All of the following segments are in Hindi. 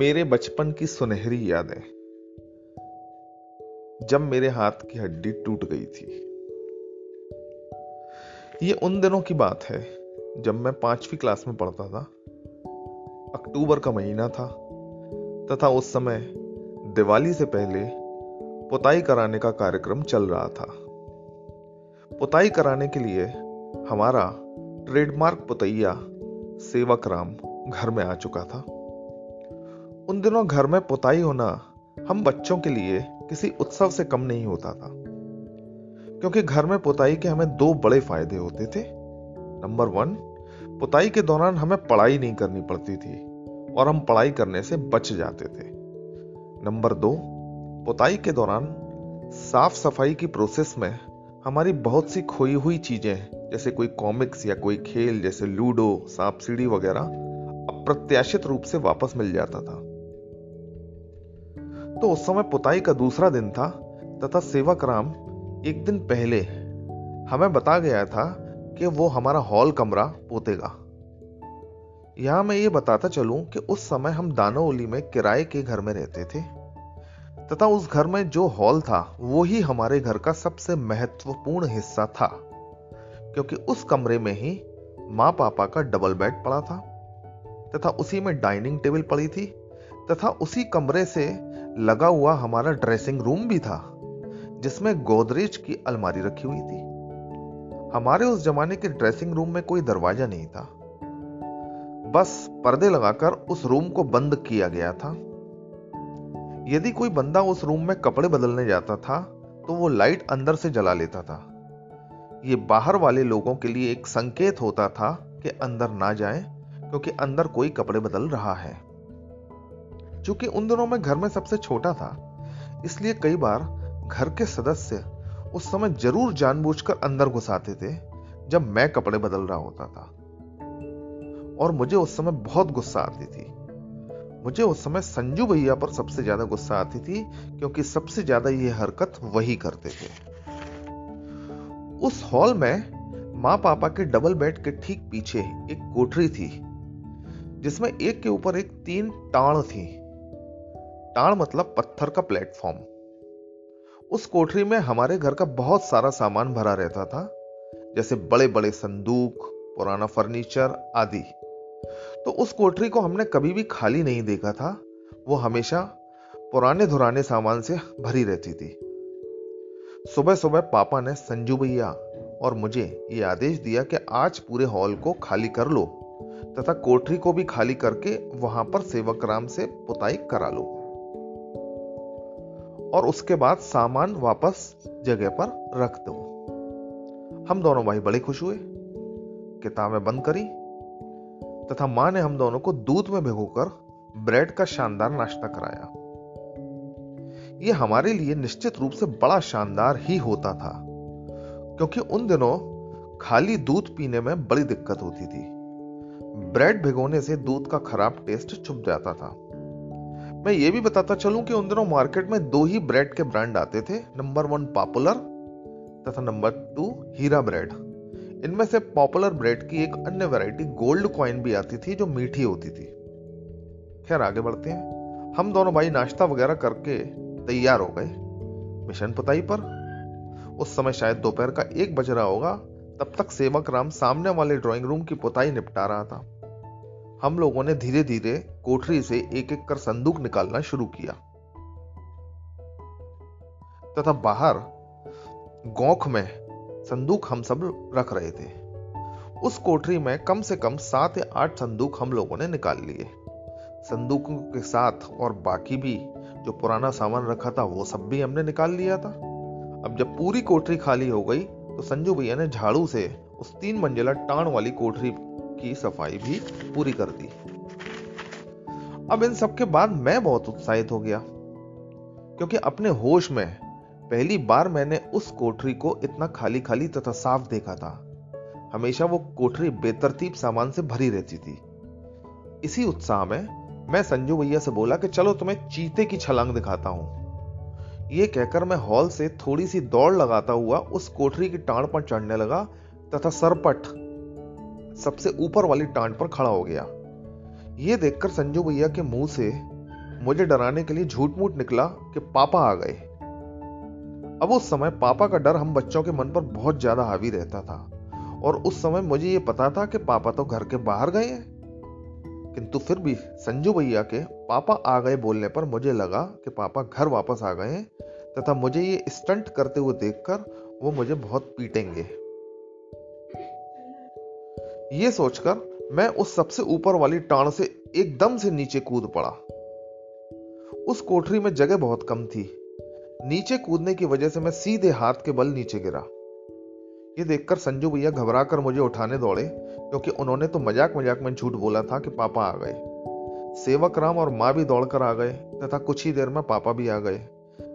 मेरे बचपन की सुनहरी यादें। जब मेरे हाथ की हड्डी टूट गई थी। ये उन दिनों की बात है, जब मैं पांचवी क्लास में पढ़ता था। अक्टूबर का महीना था, तथा उस समय दिवाली से पहले पुताई कराने का कार्यक्रम चल रहा था। पुताई कराने के लिए हमारा ट्रेडमार्क पुतैया सेवक राम घर में आ चुका था। उन दिनों घर में पुताई होना हम बच्चों के लिए किसी उत्सव से कम नहीं होता था। क्योंकि घर में पुताई के हमें दो बड़े फ़ायदे होते थे। नंबर वन पुताई के दौरान हमें पढ़ाई नहीं करनी पड़ती थी और हम पढ़ाई करने से बच जाते थे। नंबर दो, पुताई के दौरान साफ़ सफ़ाई की प्रोसेस में हमारी बहुत सी खोई हुई चीज़ें, जैसे कोई कॉमिक्स या कोई खेल, जैसे लूडो, सांप, सीढ़ी वगैरह, अप्रत्याशित रूप से वापस मिल जाता था। तो उस समय पुताई का दूसरा दिन था, तथा सेवक राम एक दिन पहले हमें बता गया था कि वो हमारा हॉल कमरा पोतेगा। यहाँ मैं ये बताता चलूँ कि उस समय हम दानोली में किराए के घर में रहते थे, तथा उस घर में जो हॉल था, वो ही हमारे घर का सबसे महत्वपूर्ण हिस्सा था, क्योंकि उस कमरे में ही माँ पापा का डबल बेड पड़ा था, तथा उसी में डाइनिंग टेबल पड़ी थी तथा उसी कमरे से लगा हुआ हमारा ड्रेसिंग रूम भी था, जिसमें गोदरेज की अलमारी रखी हुई थी। हमारे उस जमाने के ड्रेसिंग रूम में कोई दरवाज़ा नहीं था। बस पर्दे लगाकर उस रूम को बंद किया गया था। यदि कोई बंदा उस रूम में कपड़े बदलने जाता था तो वो लाइट अंदर से जला लेता था। ये बाहर वाले लोगों के लिए एक संकेत होता था कि अंदर ना जाएँ, क्योंकि अंदर कोई कपड़े बदल रहा है। चूँकि उन दिनों में घर में सबसे छोटा था, इसलिए कई बार घर के सदस्य उस समय ज़रूर जानबूझकर अंदर घुसाते थे जब मैं कपड़े बदल रहा होता था। और मुझे उस समय बहुत गुस्सा आती थी। मुझे उस समय संजू भैया पर सबसे ज़्यादा गुस्सा आती थी, क्योंकि सबसे ज़्यादा ये हरकत वही करते थे। उस हॉल में माँ पापा के डबल बेड के ठीक पीछे एक कोठरी थी, जिसमें एक के ऊपर एक तीन टाण थी। टाण मतलब पत्थर का प्लेटफॉर्म। उस कोठरी में हमारे घर का बहुत सारा सामान भरा रहता था, जैसे बड़े बड़े संदूक, पुराना फर्नीचर आदि। तो उस कोठरी को हमने कभी भी खाली नहीं देखा था, वो हमेशा पुराने धुराने सामान से भरी रहती थी। सुबह सुबह पापा ने संजू भैया और मुझे ये आदेश दिया कि आज पूरे हॉल को खाली कर लो, तथा कोठरी को भी खाली करके वहाँ पर सेवक राम से पुताई करा लो। और उसके बाद सामान वापस जगह पर रख दो। हम दोनों भाई बड़े खुश हुए। किताबें बंद करी तथा माँ ने हम दोनों को दूध में भिगोकर ब्रेड का शानदार नाश्ता कराया। यह हमारे लिए निश्चित रूप से बड़ा शानदार ही होता था, क्योंकि उन दिनों खाली दूध पीने में बड़ी दिक्कत होती थी। ब्रेड भिगोने से दूध का खराब टेस्ट छुप जाता था। मैं ये भी बताता चलूँ कि उन दिनों मार्केट में दो ही ब्रेड के ब्रांड आते थे, नंबर वन पॉपुलर तथा नंबर टू हीरा ब्रेड। इनमें से पॉपुलर ब्रेड की एक अन्य वैरायटी गोल्ड कॉइन भी आती थी, जो मीठी होती थी। खैर, आगे बढ़ते हैं। हम दोनों भाई नाश्ता वगैरह करके तैयार हो गए मिशन पुताई पर। उस समय शायद दोपहर का एक बज रहा होगा, तब तक सेवक राम सामने वाले ड्राइंग रूम की पुताई निपटा रहा था। हम लोगों ने धीरे धीरे कोठरी से एक एक कर संदूक निकालना शुरू किया। तथा बाहर गौख में संदूक हम सब रख रहे थे। उस कोठरी में कम से कम सात या आठ संदूक हम लोगों ने निकाल लिए। संदूकों के साथ और बाकी भी जो पुराना सामान रखा था, वो सब भी हमने निकाल लिया था। अब जब पूरी कोठरी खाली हो गई तो संजू भैया ने झाड़ू से उस तीन मंजिला टाण वाली कोठरी की सफ़ाई भी पूरी कर दी। अब इन सब के बाद मैं बहुत उत्साहित हो गया, क्योंकि अपने होश में पहली बार मैंने उस कोठरी को इतना खाली खाली तथा साफ़ देखा था। हमेशा वो कोठरी बेतरतीब सामान से भरी रहती थी। इसी उत्साह में मैं संजू भैया से बोला कि चलो तुम्हें चीते की छलांग दिखाता हूँ। यह कहकर मैं हॉल से थोड़ी सी दौड़ लगाता हुआ उस कोठरी की टाण पर चढ़ने लगा तथा सरपट सबसे ऊपर वाली टांड पर खड़ा हो गया। यह देखकर संजू भैया के मुँह से मुझे डराने के लिए झूठ मूठ निकला कि पापा आ गए। अब उस समय पापा का डर हम बच्चों के मन पर बहुत ज़्यादा हावी रहता था और उस समय मुझे ये पता था कि पापा तो घर के बाहर गए हैं। किंतु फिर भी संजू भैया के पापा आ गए बोलने पर मुझे लगा कि पापा घर वापस आ गए तथा मुझे ये स्टंट करते हुए देखकर वो मुझे बहुत पीटेंगे। ये सोचकर मैं उस सबसे ऊपर वाली टाण से एकदम से नीचे कूद पड़ा। उस कोठरी में जगह बहुत कम थी। नीचे कूदने की वजह से मैं सीधे हाथ के बल नीचे गिरा। ये देखकर संजू भैया घबरा कर मुझे उठाने दौड़े, क्योंकि उन्होंने तो मज़ाक मज़ाक में झूठ बोला था कि पापा आ गए। सेवक राम और माँ भी दौड़कर आ गए, तथा कुछ ही देर में पापा भी आ गए।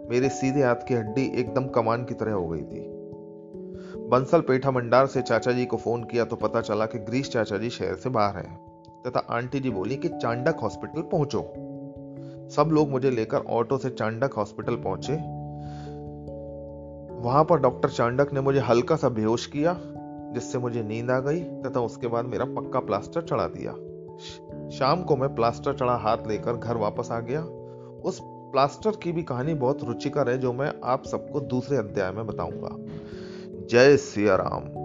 मेरे सीधे हाथ की हड्डी एकदम कमान की तरह हो गई थी। बंसल पेठा मंडार से चाचा जी को फ़ोन किया तो पता चला कि ग्रीस चाचा जी शहर से बाहर हैं। तथा आंटी जी बोली कि चांडक हॉस्पिटल पहुंचो। सब लोग मुझे लेकर ऑटो से चांडक हॉस्पिटल पहुँचे। वहाँ पर डॉक्टर चांडक ने मुझे हल्का सा बेहोश किया, जिससे मुझे नींद आ गई, तथा उसके बाद मेरा पक्का प्लास्टर चढ़ा दिया। शाम को मैं प्लास्टर चढ़ा हाथ लेकर घर वापस आ गया। उस प्लास्टर की भी कहानी बहुत रुचिकर है, जो मैं आप सबको दूसरे अध्याय में बताऊँगा। जय सिया राम।